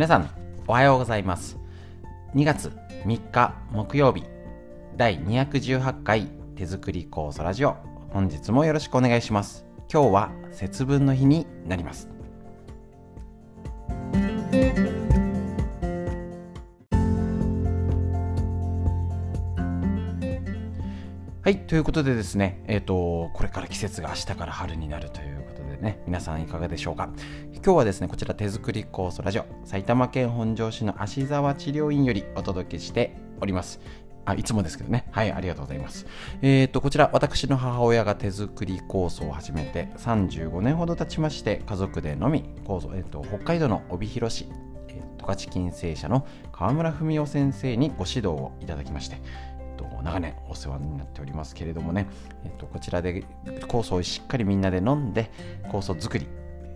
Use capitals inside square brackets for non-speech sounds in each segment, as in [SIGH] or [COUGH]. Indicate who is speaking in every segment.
Speaker 1: 皆さん、おはようございます。2月3日木曜日、第218回手作り酵素ラジオ。本日もよろしくお願いします。今日は節分の日になります。はい、ということでですね、えっ、ー、と、これから季節が明日から春になるということね、皆さんいかがでしょうか？今日はですね、こちら手作り酵素ラジオ、埼玉県本庄市の芦沢治療院よりお届けしております。あ、いつもですけどね。はい、ありがとうございます。えっ、ー、と、こちら、私の母親が手作り酵素を始めて35年ほど経ちまして、家族でのみ酵素、えっ、ー、と、北海道の帯広市、十勝金星社の川村文夫先生にご指導をいただきまして、長年お世話になっておりますけれどもね、えっと、こちらで酵素をしっかりみんなで飲んで、酵素作り、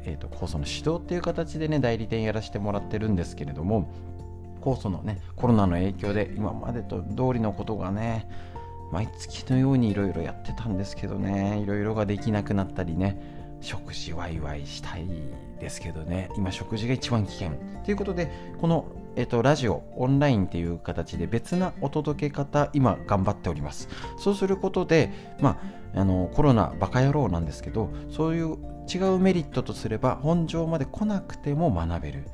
Speaker 1: えっと、酵素の指導っていう形でね、代理店やらせてもらってるんですけれども、酵素のね、コロナの影響で今までと通りのことがね、毎月のようにいろいろやってたんですけどね、いろいろができなくなったりね、食事ワイワイしたいですけどね、今食事が一番危険。ということで、このえっと、ラジオ、オンラインっていう形で別なお届け方、今頑張っております。そうすることで、まあ、あのコロナバカ野郎なんですけど、そういう違うメリットとすれば、本庄まで来なくても学べる。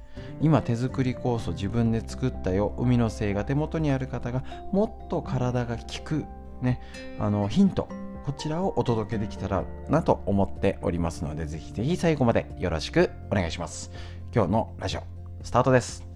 Speaker 1: 今手作り酵素自分で作ったよ、海の精が手元にある方がもっと体が効く、ね、あのヒント、こちらをお届けできたらなと思っておりますので、ぜひぜひ最後までよろしくお願いします。今日のラジオ、スタートです。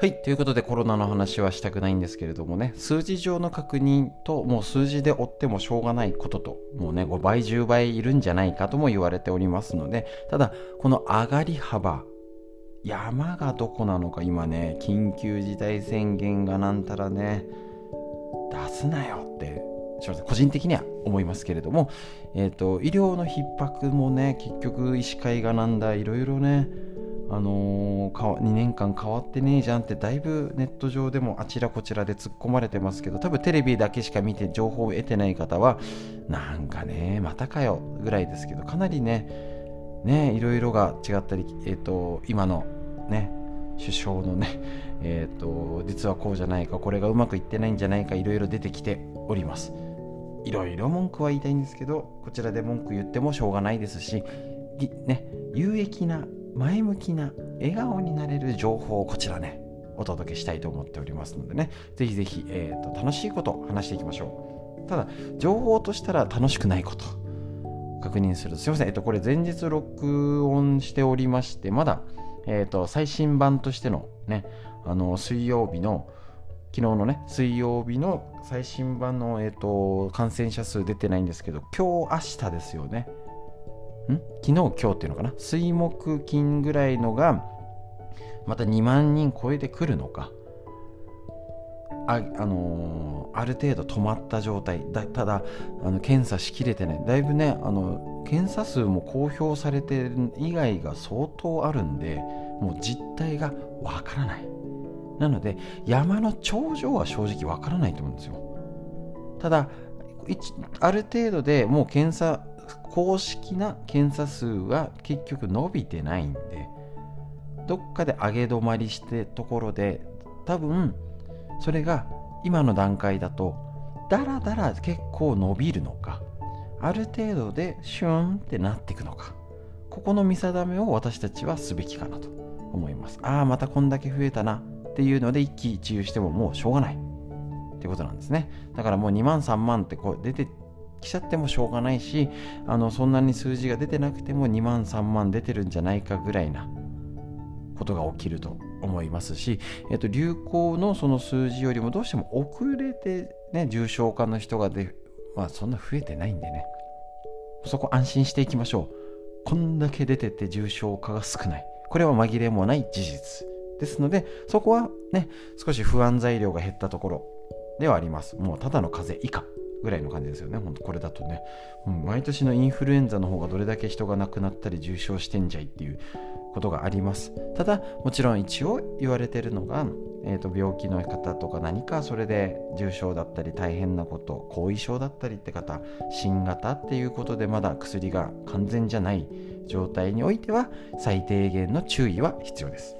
Speaker 1: はい。ということでコロナの話はしたくないんですけれどもね、数字上の確認と、もう数字で追ってもしょうがないことと、もうね、5倍、10倍いるんじゃないかとも言われておりますので、ただ、この上がり幅、山がどこなのか今ね、緊急事態宣言がなんたらね、出すなよって、個人的には思いますけれども、えっ、ー、と、医療の逼迫もね、結局医師会がなんだ、いろいろね、あのー、2年間変わってねえじゃんってだいぶネット上でもあちらこちらで突っ込まれてますけど多分テレビだけしか見て情報を得てない方はなんかねまたかよぐらいですけどかなりねねいろいろが違ったり、えーと、今のね首相のね [LAUGHS] えっ、ー、と実はこうじゃないかこれがうまくいってないんじゃないかいろいろ出てきております。いろいろ文句は言いたいんですけどこちらで文句言ってもしょうがないですしね有益な前向きな笑顔になれる情報をこちらねお届けしたいと思っておりますのでね。ぜひぜひ、えーと、楽しいことを話していきましょう。ただ情報としたら楽しくないこと。確認する。すいません、えっ、と、これ前日録音しておりましてまだ、えーと、最新版としてのねあの水曜日の昨日のね水曜日の最新版の、えーと感染者数出てないんですけど今日明日ですよね。昨日今日っていうのかな？水木金ぐらいのがまた2万人超えてくるのか。あ、あのー、ある程度止まった状態。だただあの検査しきれてない。だいぶねあの検査数も公表されてる以外が相当あるんでもう実態がわからない。なので山の頂上は正直わからないと思うんですよ。ただある程度でもう検査公式な検査数は結局伸びてないんでどっかで上げ止まりしてところで多分それが今の段階だとだらだら結構伸びるのかある程度でシューンってなっていくのかここの見定めを私たちはすべきかなと思います。ああまたこんだけ増えたなっていうので一喜一憂してももうしょうがないってことなんですね。だからもう2万3万ってこう出てきちゃってもしょうがないしあのそんなに数字が出てなくても2万3万出てるんじゃないかぐらいなことが起きると思いますし、えっと、流行のその数字よりもどうしても遅れて、ね、重症化の人がで、まあ、そんな増えてないんでね。そこ安心していきましょう。こんだけ出てて重症化が少ない。これは紛れもない事実。ですのでそこはね少し不安材料が減ったところではあります。もうただの風邪以下。ぐらいの感じですよね、本当これだとね、うん、毎年のインフルエンザの方がどれだけ人が亡くなったり重症してんじゃいっていうことがあります。ただ、もちろん一応言われてるのが、えー、と病気の方とか何かそれで重症だったり大変なこと後遺症だったりって方新型っていうことでまだ薬が完全じゃない状態においては最低限の注意は必要です。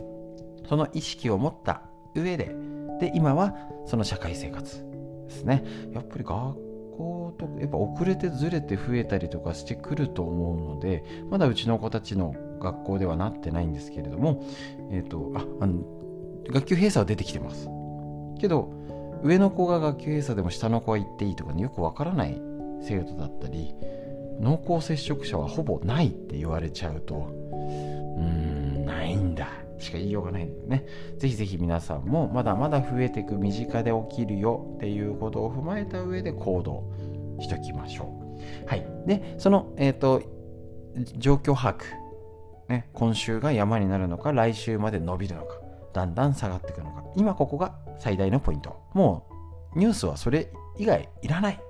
Speaker 1: その意識を持った上でで今はその社会生活ですね。やっぱり学校とやっぱ遅れてずれて増えたりとかしてくると思うのでまだうちの子たちの学校ではなってないんですけれどもえっ、ー、とああの学級閉鎖は出てきてます。けど上の子が学級閉鎖でも下の子は行っていいとかねよくわからない生徒だったり濃厚接触者はほぼないって言われちゃうとうーんないんだ。しか言いようがないんでね。ぜひぜひ皆さんもまだまだ増えていく身近で起きるよっていうことを踏まえた上で行動しときましょう。はい。でそのえっ、ー、と状況把握ね今週が山になるのか来週まで伸びるのかだんだん下がっていくのか。今ここが最大のポイント。もうニュースはそれ以外いらない。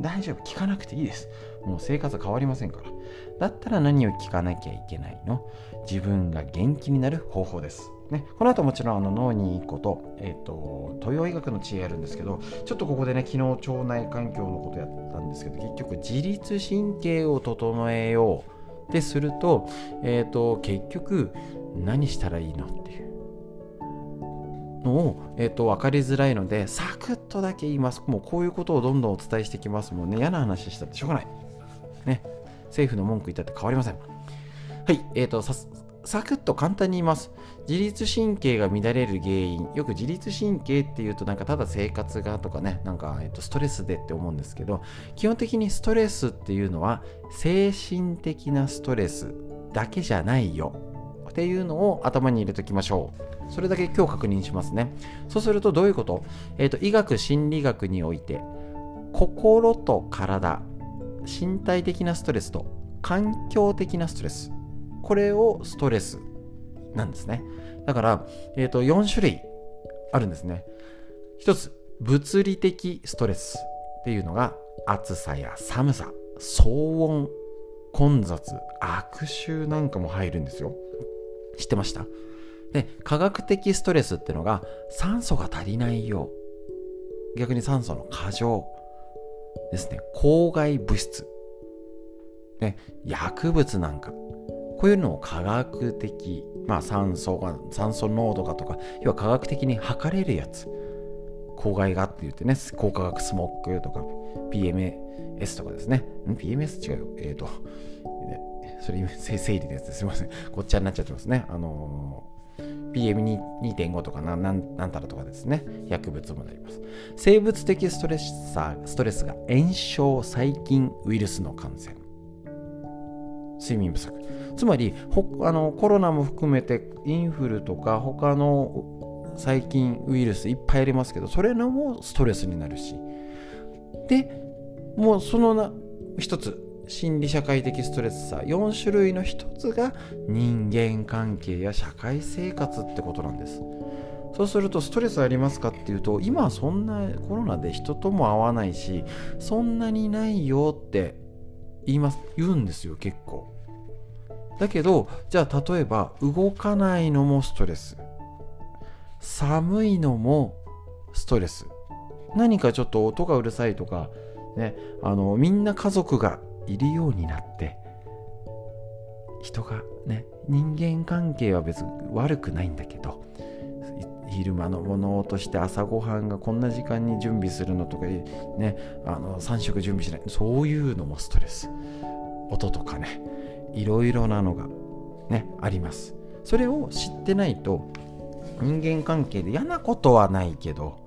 Speaker 1: 大丈夫？聞かなくていいです。もう生活は変わりませんから。だったら何を聞かなきゃいけないの？自分が元気になる方法です。ね、この後もちろんあの脳にいいこと、えっ、ー、と、東洋医学の知恵あるんですけど、ちょっとここでね、昨日腸内環境のことやったんですけど、結局自律神経を整えようってすると、えっ、ー、と、結局何したらいいのっていう。のを、えーと、分かりづらいのでサクッとだけ言います。もうこういうことをどんどんお伝えしていきますもんね。嫌な話したってしょうがない。ね。政府の文句言ったって変わりません。はい。えーとサクッと簡単に言います。自律神経が乱れる原因。よく自律神経っていうとなんかただ生活がとかね。なんか、えー、とストレスでって思うんですけど基本的にストレスっていうのは精神的なストレスだけじゃないよ。っていうのを頭に入れておきましょうそれだけ今日確認しますね。そうするとどういうこと？え、ー、と、医学、心理学において、心と体、身体的なストレスと環境的なストレス、これをストレスなんですね。だから、え、ー、と、4種類あるんですね。一つ、物理的ストレスっていうのが、暑さや寒さ、騒音、混雑、悪臭なんかも入るんですよ。知ってました？で科学的ストレスっていうのが酸素が足りないよう逆に酸素の過剰ですね。公害物質、ね、薬物なんか。こういうのを科学的、まあ、酸素が酸素濃度がとか要は科学的に測れるやつ。公害がって言ってね高化学スモッグとか PMS とかですね。PMS 違うよ。えっ、ー、とそれ整理ですすいません。ごっちゃになっちゃってますね。あのー PM2.5 とかなんなんたらとかですね。薬物もなります。生物的ストレスストレスが炎症細菌ウイルスの感染。睡眠不足。つまりあのコロナも含めてインフルとか他の細菌ウイルスいっぱいありますけどそれのもストレスになるし。でもうそのな一つ。心理社会的ストレスさ4種類の一つが人間関係や社会生活ってことなんです。そうするとストレスありますかっていうと今そんなコロナで人とも会わないしそんなにないよって言います言うんですよ結構。だけどじゃあ例えば動かないのもストレス。寒いのもストレス。何かちょっと音がうるさいとかねあのみんな家族がいるようになって人がね人間関係は別に悪くないんだけど昼間のものとして朝ごはんがこんな時間に準備するのとかねあの3食準備しないそういうのもストレス。音とかねいろいろなのがねあります。それを知ってないと人間関係で嫌なことはないけど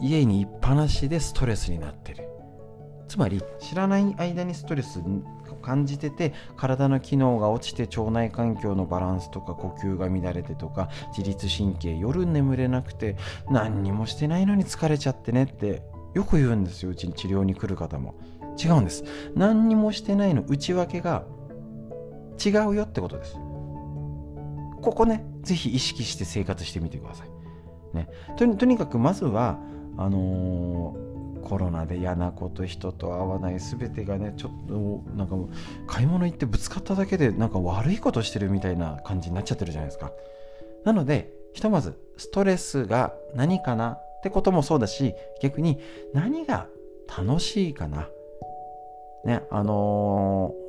Speaker 1: 家にいっぱなしでストレスになってる。つまり知らない間にストレスを感じてて体の機能が落ちて腸内環境のバランスとか呼吸が乱れてとか自律神経夜眠れなくて何にもしてないのに疲れちゃってねってよく言うんですようちに治療に来る方も。違うんです。何にもしてないの内訳が違うよってことです。ここねぜひ意識して生活してみてください、ね、とにかくまずはあのーコロナで嫌なこと人と会わない全てがねちょっとなんかもう買い物行ってぶつかっただけでなんか悪いことしてるみたいな感じになっちゃってるじゃないですか。なのでひとまずストレスが何かなってこともそうだし逆に何が楽しいかな。ねあのー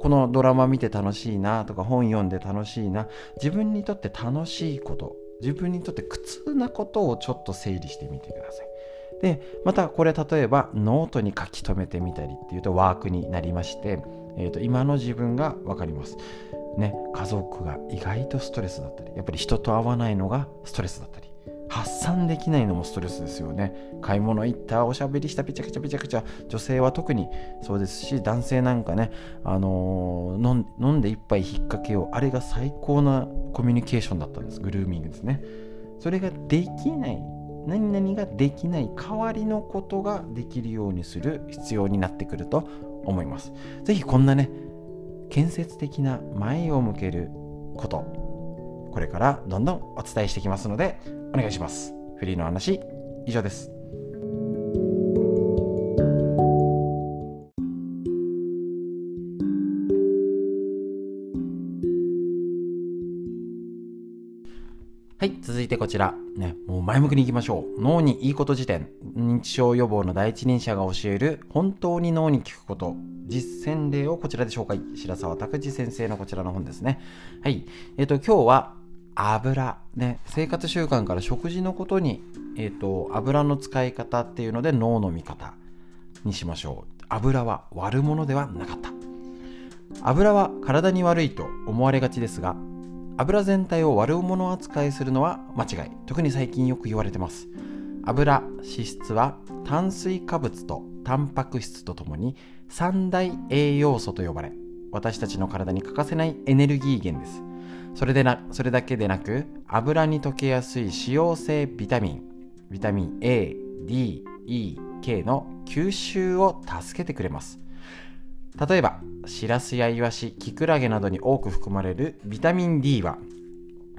Speaker 1: このドラマ見て楽しいなとか本読んで楽しいな。自分にとって楽しいこと自分にとって苦痛なことをちょっと整理してみてください。でまたこれ例えばノートに書き留めてみたりっていうとワークになりまして、えー、と今の自分が分かります。ね家族が意外とストレスだったりやっぱり人と会わないのがストレスだったり発散できないのもストレスですよね。買い物行ったおしゃべりしたピチャクチャピチャクチャ女性は特にそうですし男性なんかね、あのー、飲んで一杯引っ掛けようあれが最高なコミュニケーションだったんです。グルーミングですね。それができない何々ができない代わりのことができるようにする必要になってくると思います。是非こんなね建設的な前を向けることこれからどんどんお伝えしていきますのでお願いします。フリーの話以上です。はい、続いてこちら。前向きにいきましょう。脳にいいこと辞典。認知症予防の第一人者が教える本当に脳に効くこと。実践例をこちらで紹介。白沢拓司先生のこちらの本ですね。はい。えっ、ー、と、今日は油、ね、生活習慣から食事のことに、えーと、油の使い方っていうので脳の見方にしましょう油は悪者ではなかった油は体に悪いと思われがちですが油全体を悪者扱いするのは間違い。特に最近よく言われてます。油脂質は炭水化物とタンパク質とともに三大栄養素と呼ばれ私たちの体に欠かせないエネルギー源です。それでなそれだけでなく油に溶けやすい脂溶性ビタミンビタミン A、D、E、K の吸収を助けてくれます。例えばシラスやイワシキクラゲなどに多く含まれるビタミン D は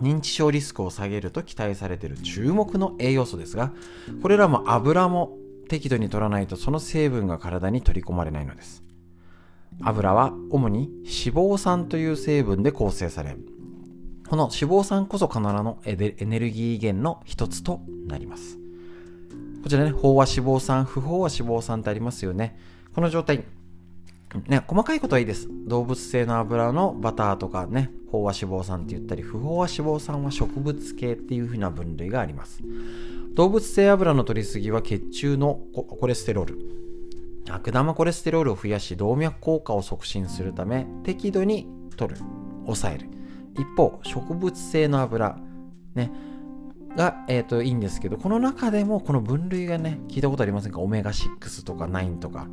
Speaker 1: 認知症リスクを下げると期待されている注目の栄養素ですがこれらも油も適度に取らないとその成分が体に取り込まれないのです油は主に脂肪酸という成分で構成されこの脂肪酸こそ必ずのエネルギー源の一つとなります。こちらね、飽和脂肪酸、不飽和脂肪酸ってありますよね。この状態、ね、細かいことはいいです。動物性の油のバターとかね、飽和脂肪酸って言ったり、不飽和脂肪酸は植物系っていう風な分類があります。動物性油の取りすぎは血中のコレステロール、悪玉コレステロールを増やし動脈硬化を促進するため適度に取る。抑える。一方植物性の油ねが、えーと、いいんですけどこの中でもこの分類がね聞いたことありませんか？オメガ6とか9とか。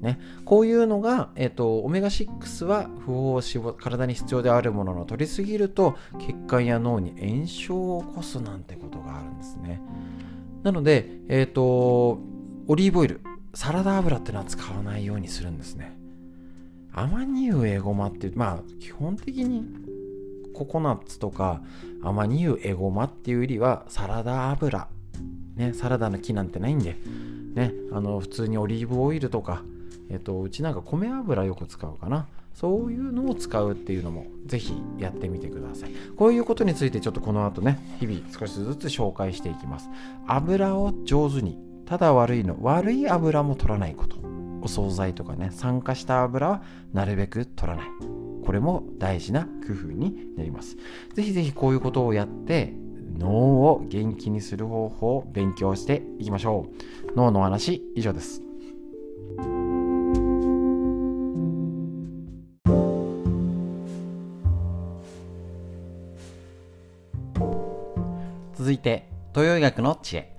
Speaker 1: ね、こういうのが、えーと、オメガ6は不飽和脂肪体に必要であるものの取りすぎると血管や脳に炎症を起こすなんてことがあるんですね。なので、えーと、オリーブオイルサラダ油っていうのは使わないようにするんですね。アマニ油エゴマってまあ基本的にココナッツとかアマニ油エゴマっていうよりはサラダ油。ねサラダの木なんてないんで。ねあの普通にオリーブオイルとかえっとうちなんか米油よく使うかなそういうのを使うっていうのもぜひやってみてくださいこういうことについてちょっとこの後ね日々少しずつ紹介していきます油を上手にただ悪いの悪い油も取らないことお惣菜とかね酸化した油はなるべく取らないこれも大事な工夫になります。ぜひぜひこういうことをやって脳を元気にする方法を勉強していきましょう。脳の話以上です。続いて東洋医学の知恵。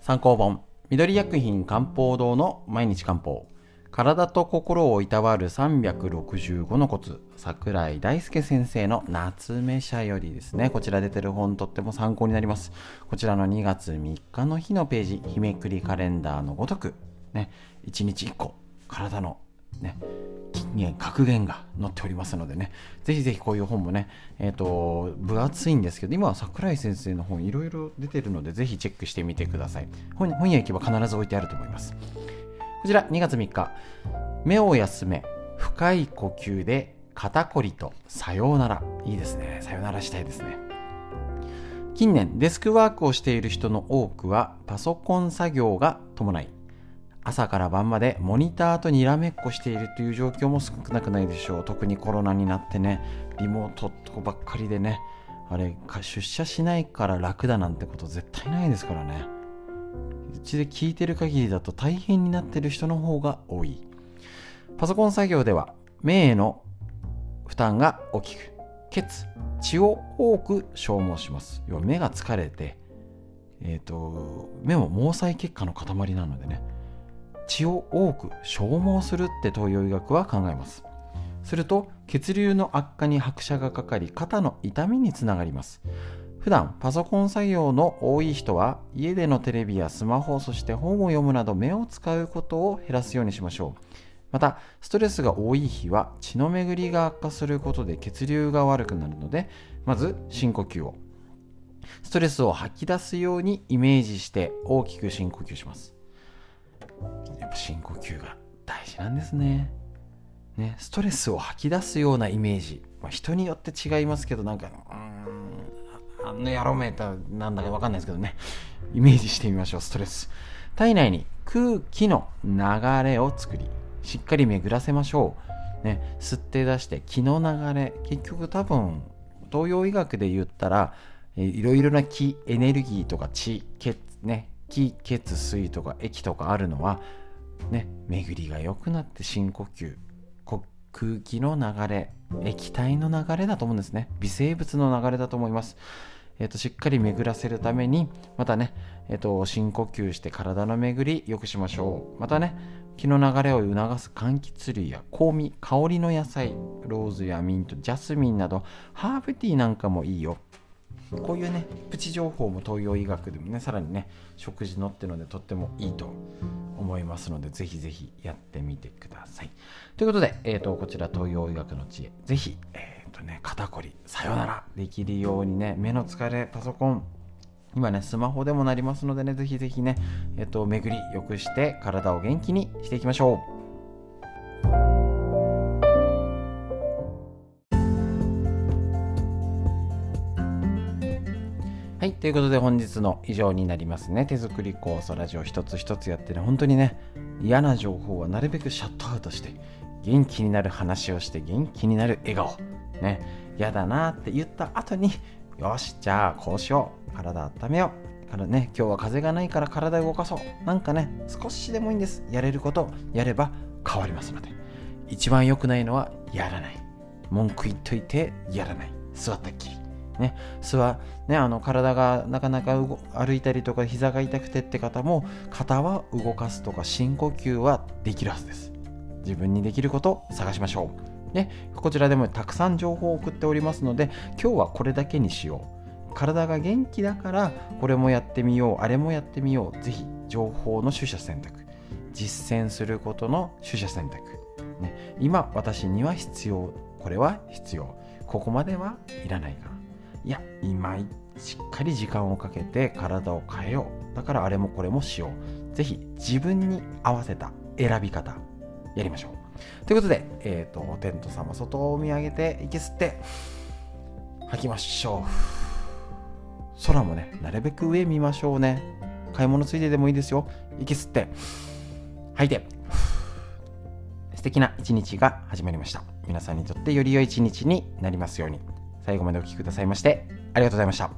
Speaker 1: 参考本。緑薬品漢方堂の毎日漢方。体と心をいたわる365のコツ。桜井大輔先生の夏目社よりですね。こちら出てる本とっても参考になります。こちらの2月3日の日のページ。日めくりカレンダーのごとく。ね。1日1個。体のね。格言が載っておりますのでね。ぜひぜひこういう本もねえっ、ー、と分厚いんですけど今は桜井先生の本いろいろ出てるのでぜひチェックしてみてください。本屋行けば必ず置いてあると思います。こちら2月3日。目を休め深い呼吸で肩こりとさようなら。いいですね。さようならしたいですね。近年デスクワークをしている人の多くはパソコン作業が伴い朝から晩までモニターとにらめっこしているという状況も少なくないでしょう。特にコロナになってねリモートとかばっかりでねあれ出社しないから楽だなんてこと絶対ないですからね。うちで聞いてる限りだと大変になってる人の方が多い。パソコン作業では目への負担が大きく血血を多く消耗します。要は目が疲れてえっ、ー、と目も毛細血管の塊なのでね。血を多く消耗するって東洋医学は考えます。すると血流の悪化に拍車がかかり肩の痛みにつながります。普段パソコン作業の多い人は家でのテレビやスマホそして本を読むなど目を使うことを減らすようにしましょう。またストレスが多い日は血の巡りが悪化することで血流が悪くなるのでまず深呼吸を。ストレスを吐き出すようにイメージして大きく深呼吸します。やっぱ深呼吸が大事なんですね。ねストレスを吐き出すようなイメージ、まあ、人によって違いますけどなんかうんあの野郎めータなんだかわかんないですけどね。イメージしてみましょうストレス。体内に空気の流れを作りしっかり巡らせましょう。ね吸って出して気の流れ。結局多分東洋医学で言ったらいろいろな気エネルギーとか血血ね気血水とか液とかあるのはね巡りが良くなって深呼吸空気の流れ液体の流れだと思うんですね。微生物の流れだと思います。えーと、しっかり巡らせるためにまたね、えーと、深呼吸して体の巡り良くしましょう。またね気の流れを促す柑橘類や香味香りの野菜ローズやミントジャスミンなどハーブティーなんかもいいよ。こういうねプチ情報も東洋医学でもねさらにね食事のっていうのでとってもいいと思いますのでぜひぜひやってみてください。ということで、えーと、こちら東洋医学の知恵ぜひ、えーとね、肩こりさよならできるようにね目の疲れパソコン今ねスマホでもなりますのでねぜひぜひねえっ、ー、と巡り良くして体を元気にしていきましょう。ということで本日の以上になりますね。手作り酵素ラジオ一つ一つやってね、本当にね、嫌な情報はなるべくシャットアウトして、元気になる話をして、元気になる笑顔。ね、嫌だなって言った後に、よし、じゃあこうしよう。体温めよう。からね、今日は風がないから体動かそう。なんかね、少しでもいいんです。やれることやれば変わりますので。一番良くないのはやらない。文句言っといてやらない。座ったっきり。ね、座ね、あの体がなかなか歩いたりとか膝が痛くてって方も肩は動かすとか深呼吸はできるはずです。自分にできることを探しましょう、ね、こちらでもたくさん情報を送っておりますので今日はこれだけにしよう。体が元気だからこれもやってみようあれもやってみようぜひ情報の取捨選択。実践することの取捨選択、ね、今私には必要これは必要。ここまではいらないかいや今しっかり時間をかけて体を変えよう。だからあれもこれもしよう。ぜひ自分に合わせた選び方やりましょう。ということで、えっ、ー、とテント様外を見上げて息吸って吐きましょう。空もねなるべく上見ましょうね。買い物ついででもいいですよ。息吸って吐いて素敵な一日が始まりました。皆さんにとってより良い一日になりますように。最後までお聴きくださいましてありがとうございました。